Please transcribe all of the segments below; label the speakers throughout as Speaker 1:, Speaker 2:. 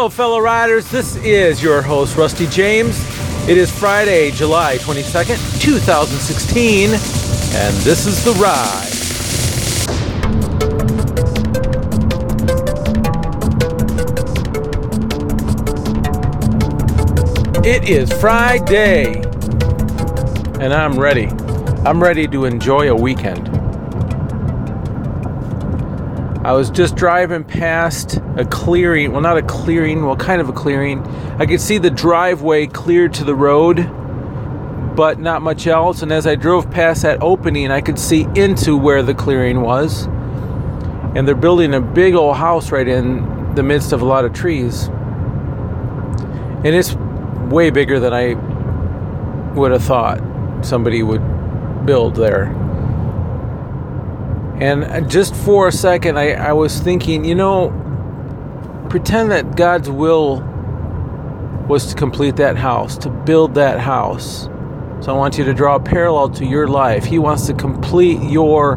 Speaker 1: Hello, fellow riders. This is your host, Rusty James. It is Friday, July 22nd, 2016, and this is The Ride. It is Friday, and I'm ready. I'm ready to enjoy a weekend. I was just driving past a clearing. Well, not a clearing, well, kind of a clearing. I could see the driveway cleared to the road, but not much else. And as I drove past that opening, I could see into where the clearing was. And they're building a big old house right in the midst of a lot of trees. And it's way bigger than I would have thought somebody would build there. And just for a second, I, I was thinking, you know, pretend that God's will was to complete that house, to build that house. So I want you to draw a parallel to your life. He wants to complete your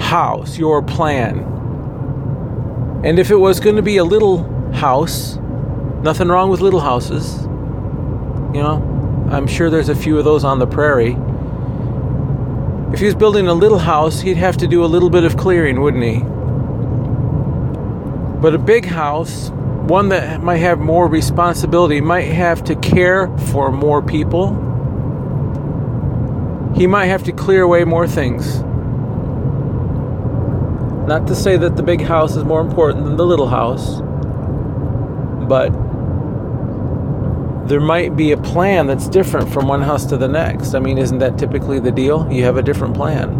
Speaker 1: house, your plan. And if it was going to be a little house, nothing wrong with little houses. You know, I'm sure there's a few of those on the prairie. If he was building a little house, he'd have to do a little bit of clearing, wouldn't he? But a big house, one that might have more responsibility, might have to care for more people. He might have to clear away more things. Not to say that the big house is more important than the little house, but there might be a plan that's different from one house to the next. I mean, isn't that typically the deal? You have a different plan.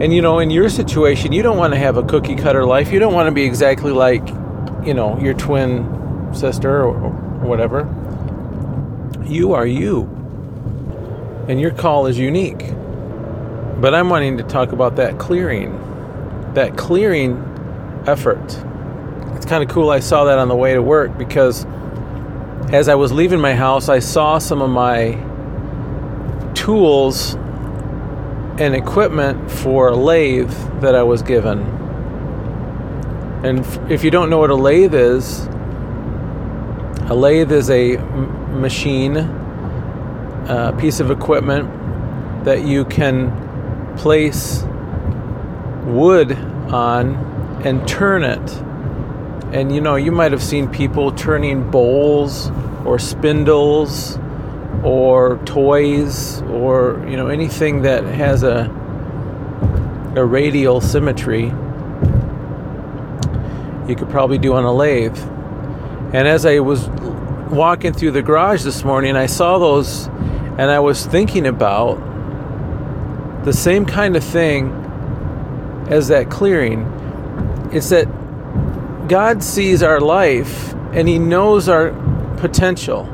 Speaker 1: And you know, in your situation, you don't want to have a cookie cutter life. You don't want to be exactly like, you know, your twin sister or, whatever. You are you. And your call is unique. But I'm wanting to talk about that clearing, that clearing effort. It's kind of cool. I saw that on the way to work because as I was leaving my house, I saw some of my tools and equipment for a lathe that I was given. And if you don't know what a lathe is, a lathe is a machine, a piece of equipment that you can place wood on and turn it and you know, you might have seen people turning bowls or spindles or toys or you know anything that has a a radial symmetry you could probably do on a lathe. And as I was walking through the garage this morning, I saw those and I was thinking about the same kind of thing as that clearing. It's that God sees our life and He knows our potential.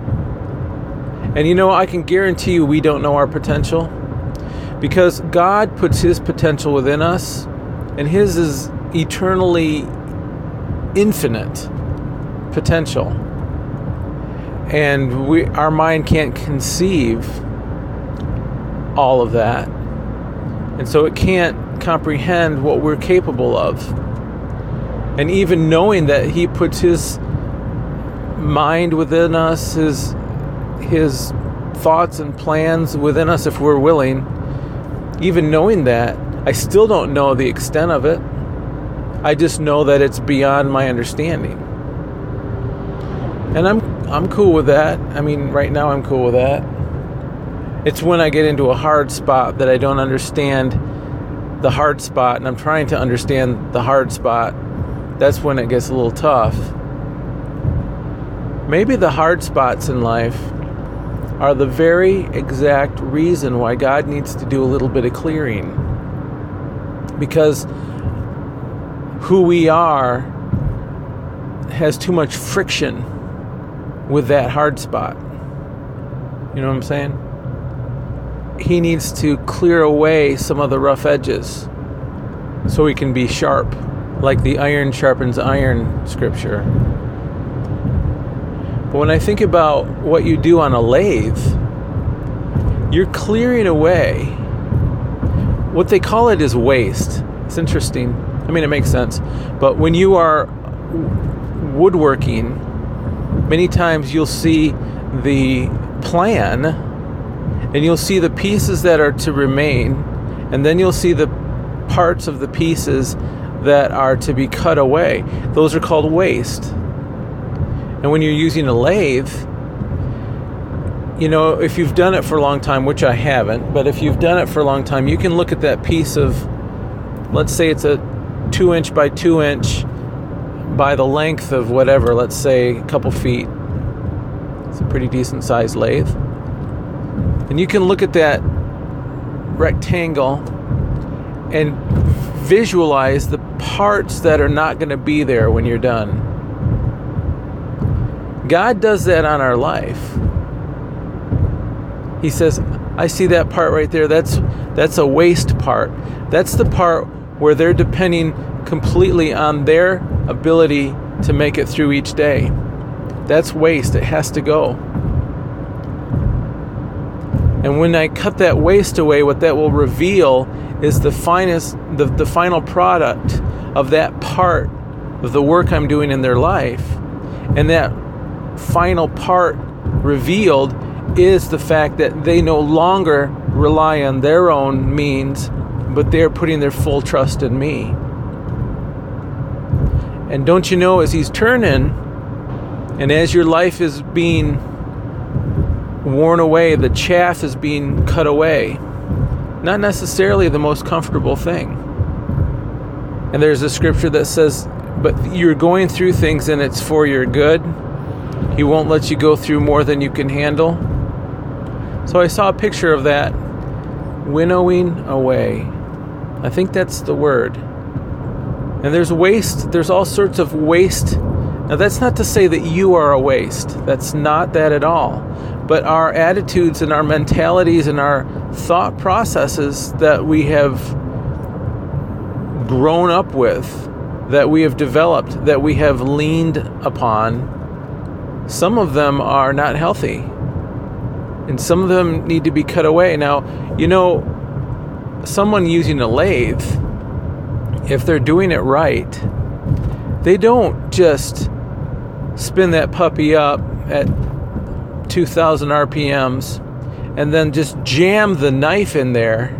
Speaker 1: And you know, I can guarantee you we don't know our potential because God puts His potential within us, and His is eternally infinite potential. And we, our mind can't conceive all of that. And so it can't comprehend what we're capable of. And even knowing that He puts His mind within us, His His thoughts and plans within us, if we're willing, even knowing that, I still don't know the extent of it. I just know that it's beyond my understanding. And I'm I'm cool with that. I mean, right now I'm cool with that. It's when I get into a hard spot that I don't understand the hard spot and I'm trying to understand the hard spot that's when it gets a little tough. Maybe the hard spots in life are the very exact reason why God needs to do a little bit of clearing. Because who we are has too much friction with that hard spot. You know what I'm saying? He needs to clear away some of the rough edges so he can be sharp like the iron sharpens iron scripture. But when I think about what you do on a lathe, you're clearing away what they call it is waste. It's interesting. I mean, it makes sense. But when you are woodworking, many times you'll see the plan and you'll see the pieces that are to remain, and then you'll see the parts of the pieces that are to be cut away. Those are called waste. And when you're using a lathe, you know, if you've done it for a long time, which I haven't, but if you've done it for a long time, you can look at that piece of, let's say it's a two inch by two inch by the length of whatever, let's say a couple feet. It's a pretty decent sized lathe. And you can look at that rectangle and visualize the parts that are not going to be there when you're done. God does that on our life. He says, I see that part right there. That's that's a waste part. That's the part where they're depending completely on their ability to make it through each day. That's waste. It has to go. And when I cut that waste away, what that will reveal is the finest the, the final product of that part of the work I'm doing in their life. And that final part revealed is the fact that they no longer rely on their own means, but they're putting their full trust in me. And don't you know, as He's turning, and as your life is being worn away, the chaff is being cut away, not necessarily the most comfortable thing. And there's a scripture that says, but you're going through things and it's for your good. He won't let you go through more than you can handle. So I saw a picture of that winnowing away. I think that's the word. And there's waste, there's all sorts of waste. Now, that's not to say that you are a waste. That's not that at all. But our attitudes and our mentalities and our thought processes that we have grown up with, that we have developed, that we have leaned upon, some of them are not healthy and some of them need to be cut away. Now, you know, someone using a lathe, if they're doing it right, they don't just spin that puppy up at 2000 RPMs and then just jam the knife in there.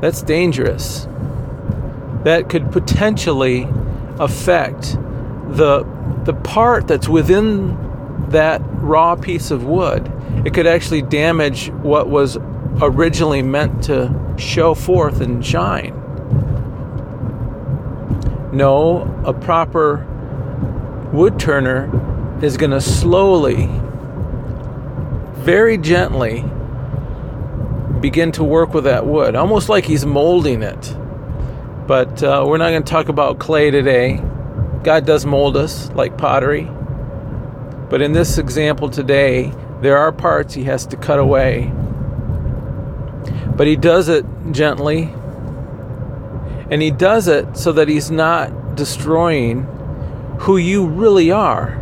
Speaker 1: That's dangerous. That could potentially affect the the part that's within that raw piece of wood it could actually damage what was originally meant to show forth and shine. No, a proper wood turner is going to slowly, very gently begin to work with that wood, almost like he's molding it. But uh, we're not going to talk about clay today. God does mold us like pottery. But in this example today, there are parts he has to cut away. But he does it gently. And he does it so that he's not destroying who you really are.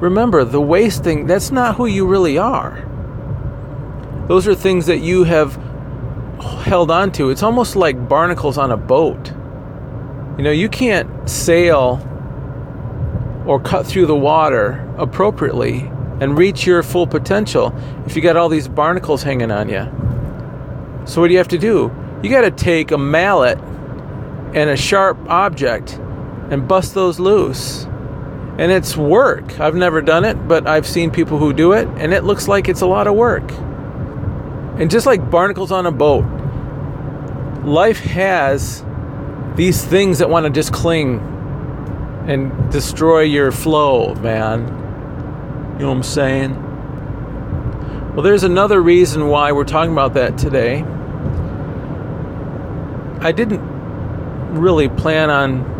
Speaker 1: Remember, the wasting, that's not who you really are. Those are things that you have held on to. It's almost like barnacles on a boat. You know, you can't sail or cut through the water appropriately and reach your full potential if you got all these barnacles hanging on you. So, what do you have to do? You got to take a mallet and a sharp object and bust those loose. And it's work. I've never done it, but I've seen people who do it, and it looks like it's a lot of work. And just like barnacles on a boat, life has these things that want to just cling and destroy your flow, man. You know what I'm saying? Well, there's another reason why we're talking about that today. I didn't really plan on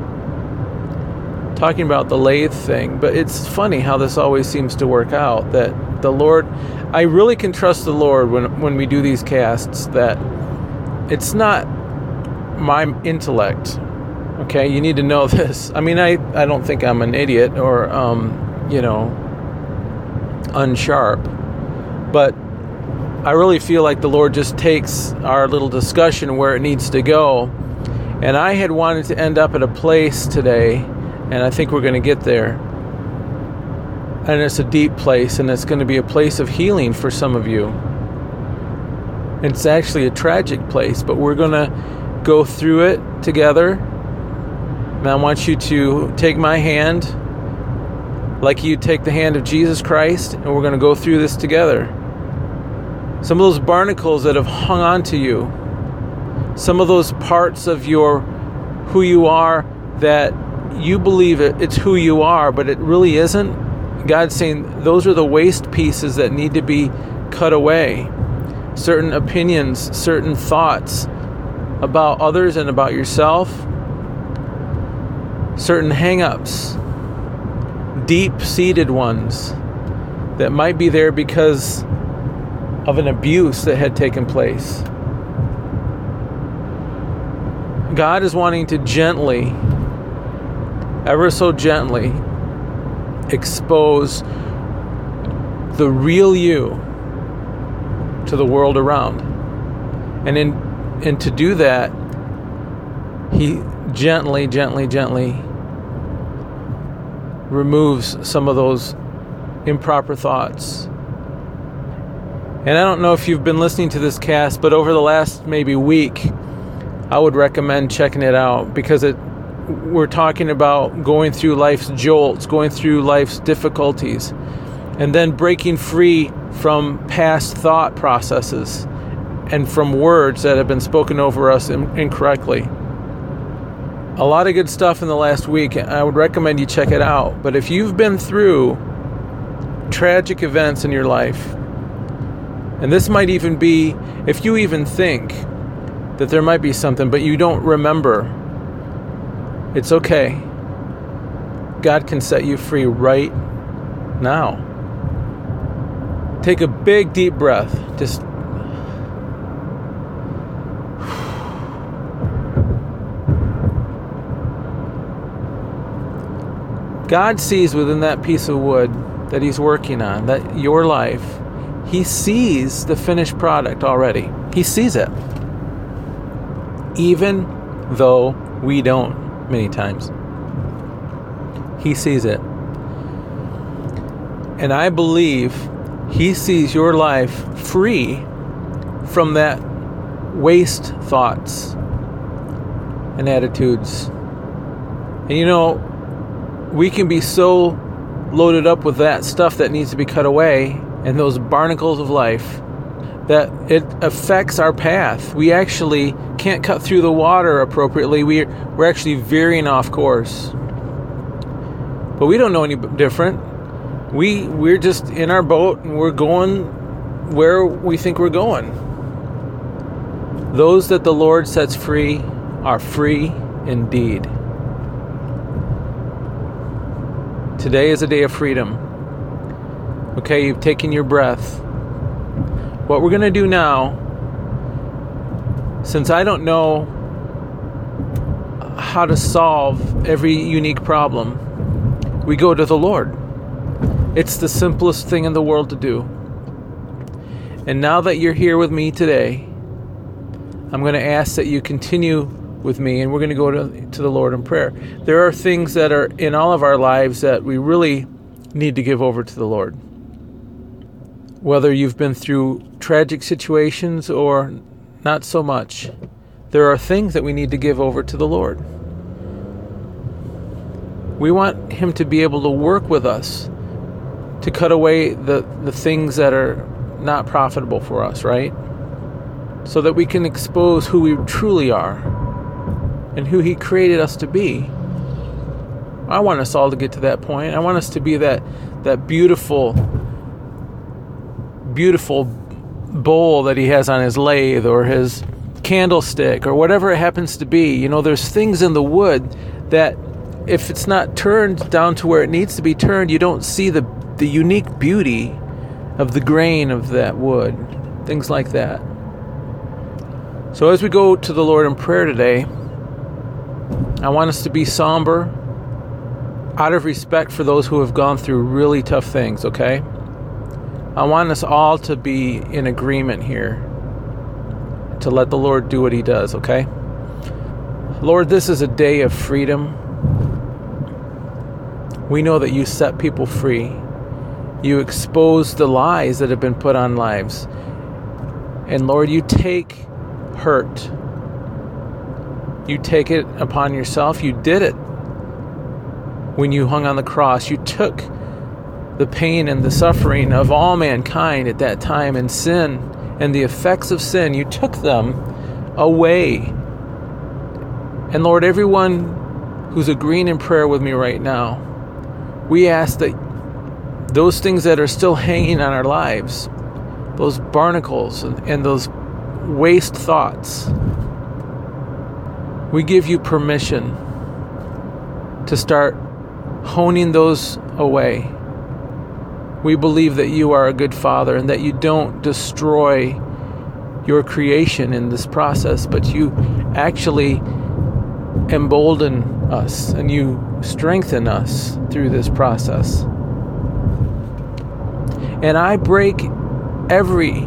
Speaker 1: talking about the lathe thing, but it's funny how this always seems to work out that the Lord I really can trust the Lord when when we do these casts that it's not my intellect. Okay, you need to know this. I mean, I, I don't think I'm an idiot or um, you know, unsharp. But I really feel like the Lord just takes our little discussion where it needs to go. And I had wanted to end up at a place today, and I think we're going to get there, and it's a deep place, and it's going to be a place of healing for some of you. It's actually a tragic place, but we're going to go through it together. And I want you to take my hand like you take the hand of Jesus Christ, and we're going to go through this together. Some of those barnacles that have hung on to you, some of those parts of your who you are that you believe it, it's who you are, but it really isn't. God's saying those are the waste pieces that need to be cut away. Certain opinions, certain thoughts about others and about yourself, certain hang ups, deep seated ones that might be there because of an abuse that had taken place. God is wanting to gently ever so gently expose the real you to the world around. And in and to do that, he gently, gently, gently removes some of those improper thoughts. And I don't know if you've been listening to this cast, but over the last maybe week, I would recommend checking it out because it we're talking about going through life's jolts, going through life's difficulties, and then breaking free from past thought processes and from words that have been spoken over us incorrectly. A lot of good stuff in the last week. I would recommend you check it out. But if you've been through tragic events in your life, and this might even be if you even think that there might be something, but you don't remember it's okay. God can set you free right now. Take a big, deep breath. Just. God sees within that piece of wood that He's working on, that your life, He sees the finished product already. He sees it. Even though we don't many times. He sees it. And I believe He sees your life free from that waste thoughts and attitudes. And you know, we can be so loaded up with that stuff that needs to be cut away and those barnacles of life that it affects our path. We actually can't cut through the water appropriately. We're, we're actually veering off course. But we don't know any different. We, we're just in our boat and we're going where we think we're going. Those that the Lord sets free are free indeed. Today is a day of freedom. Okay, you've taken your breath. What we're going to do now, since I don't know how to solve every unique problem, we go to the Lord. It's the simplest thing in the world to do. And now that you're here with me today, I'm going to ask that you continue with me and we're going to go to, to the Lord in prayer. There are things that are in all of our lives that we really need to give over to the Lord whether you've been through tragic situations or not so much, there are things that we need to give over to the Lord. We want Him to be able to work with us to cut away the, the things that are not profitable for us, right? So that we can expose who we truly are and who He created us to be. I want us all to get to that point. I want us to be that, that beautiful, beautiful bowl that he has on his lathe or his candlestick or whatever it happens to be. You know, there's things in the wood that if it's not turned down to where it needs to be turned, you don't see the the unique beauty of the grain of that wood. Things like that. So as we go to the Lord in prayer today, I want us to be somber out of respect for those who have gone through really tough things, okay? I want us all to be in agreement here to let the Lord do what He does, okay? Lord, this is a day of freedom. We know that you set people free. You expose the lies that have been put on lives. And Lord, you take hurt. You take it upon yourself. You did it when you hung on the cross. You took the pain and the suffering of all mankind at that time and sin and the effects of sin. You took them away. And Lord, everyone who's agreeing in prayer with me right now, we ask that those things that are still hanging on our lives, those barnacles and, and those waste thoughts, we give you permission to start honing those away. We believe that you are a good father and that you don't destroy your creation in this process, but you actually embolden us and you strengthen us through this process. And I break every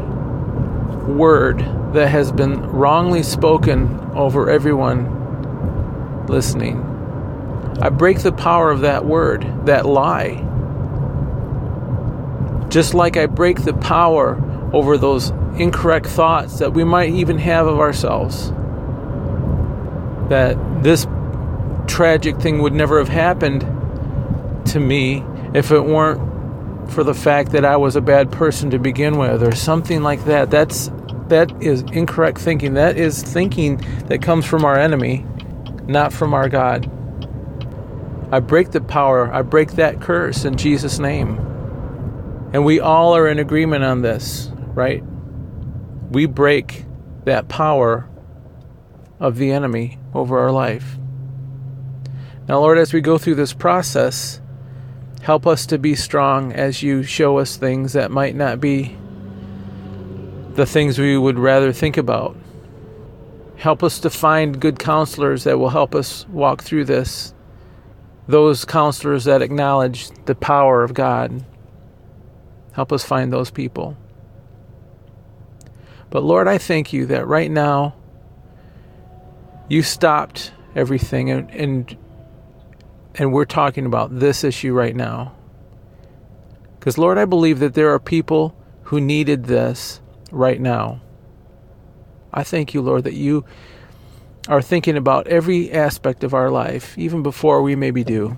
Speaker 1: word that has been wrongly spoken over everyone listening. I break the power of that word, that lie. Just like I break the power over those incorrect thoughts that we might even have of ourselves. That this tragic thing would never have happened to me if it weren't for the fact that I was a bad person to begin with or something like that. That's that is incorrect thinking. That is thinking that comes from our enemy, not from our God. I break the power, I break that curse in Jesus' name. And we all are in agreement on this, right? We break that power of the enemy over our life. Now, Lord, as we go through this process, help us to be strong as you show us things that might not be the things we would rather think about. Help us to find good counselors that will help us walk through this. Those counselors that acknowledge the power of God. Help us find those people. But Lord, I thank you that right now you stopped everything and, and and we're talking about this issue right now. Because Lord, I believe that there are people who needed this right now. I thank you, Lord, that you are thinking about every aspect of our life, even before we maybe do.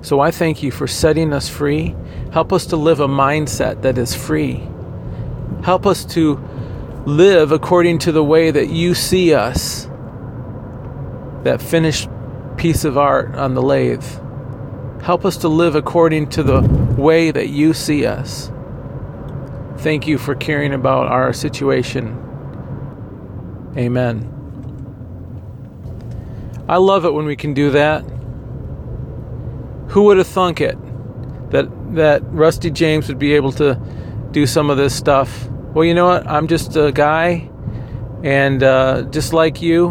Speaker 1: So I thank you for setting us free. Help us to live a mindset that is free. Help us to live according to the way that you see us, that finished piece of art on the lathe. Help us to live according to the way that you see us. Thank you for caring about our situation. Amen. I love it when we can do that. Who would have thunk it that that Rusty James would be able to do some of this stuff? Well, you know what? I'm just a guy, and uh, just like you,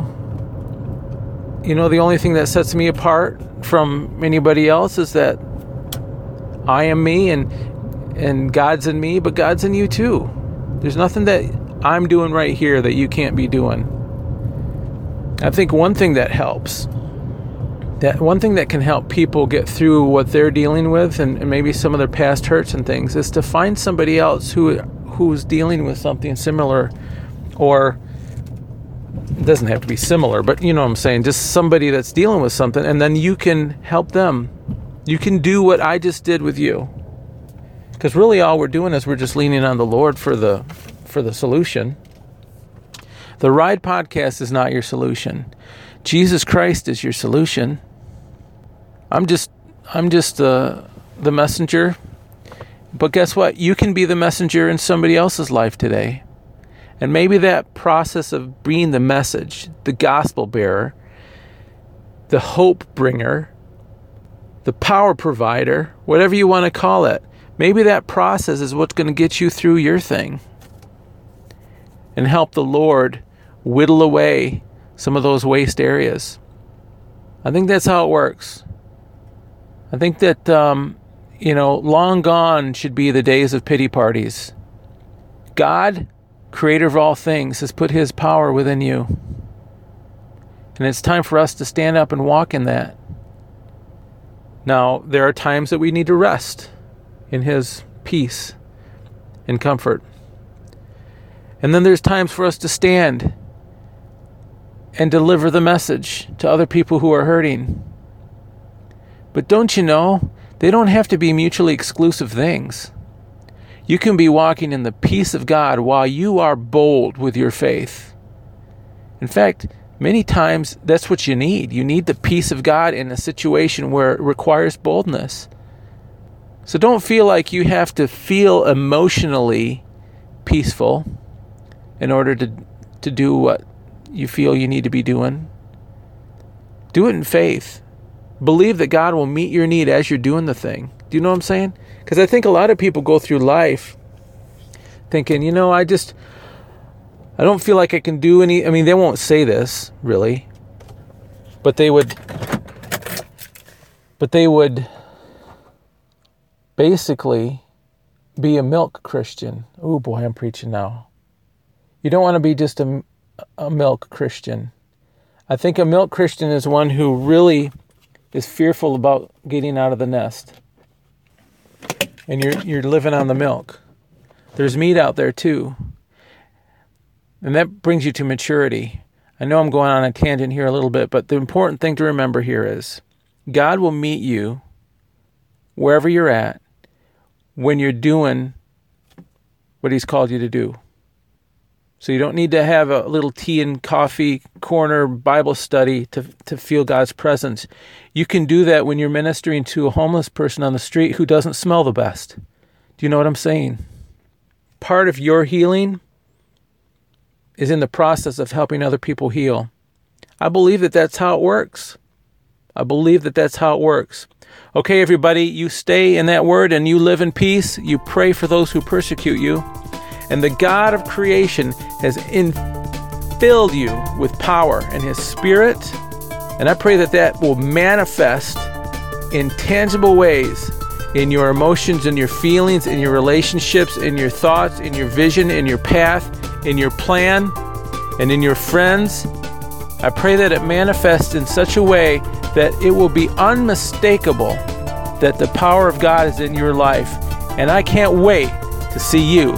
Speaker 1: you know, the only thing that sets me apart from anybody else is that I am me, and and God's in me, but God's in you too. There's nothing that I'm doing right here that you can't be doing. I think one thing that helps, that one thing that can help people get through what they're dealing with and, and maybe some of their past hurts and things is to find somebody else who who's dealing with something similar or it doesn't have to be similar, but you know what I'm saying, just somebody that's dealing with something and then you can help them. You can do what I just did with you. Because really, all we're doing is we're just leaning on the Lord for the for the solution. The Ride podcast is not your solution. Jesus Christ is your solution. I'm just I'm just uh, the messenger. But guess what? You can be the messenger in somebody else's life today. And maybe that process of being the message, the gospel bearer, the hope bringer, the power provider, whatever you want to call it, Maybe that process is what's going to get you through your thing and help the Lord whittle away some of those waste areas. I think that's how it works. I think that, um, you know, long gone should be the days of pity parties. God, creator of all things, has put his power within you. And it's time for us to stand up and walk in that. Now, there are times that we need to rest in His peace and comfort. And then there's times for us to stand and deliver the message to other people who are hurting. But don't you know, they don't have to be mutually exclusive things. You can be walking in the peace of God while you are bold with your faith. In fact, many times that's what you need. You need the peace of God in a situation where it requires boldness. So don't feel like you have to feel emotionally peaceful in order to, to do what you feel you need to be doing. Do it in faith. Believe that God will meet your need as you're doing the thing. Do you know what I'm saying? Because I think a lot of people go through life thinking, you know, I just, I don't feel like I can do any. I mean, they won't say this really, but they would, but they would basically be a milk Christian. Oh boy, I'm preaching now. You don't want to be just a, a milk Christian. I think a milk Christian is one who really is fearful about getting out of the nest. And you're you're living on the milk. There's meat out there too. And that brings you to maturity. I know I'm going on a tangent here a little bit, but the important thing to remember here is God will meet you wherever you're at when you're doing what He's called you to do. So you don't need to have a little tea and coffee corner Bible study to, to feel God's presence. You can do that when you're ministering to a homeless person on the street who doesn't smell the best. Do you know what I'm saying? Part of your healing is in the process of helping other people heal. I believe that that's how it works. I believe that that's how it works. Okay, everybody, you stay in that word and you live in peace. You pray for those who persecute you and the God of creation has filled you with power and His Spirit. And I pray that that will manifest in tangible ways in your emotions, in your feelings, in your relationships, in your thoughts, in your vision, in your path, in your plan, and in your friends. I pray that it manifests in such a way that it will be unmistakable that the power of God is in your life. And I can't wait to see you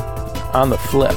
Speaker 1: on the flip.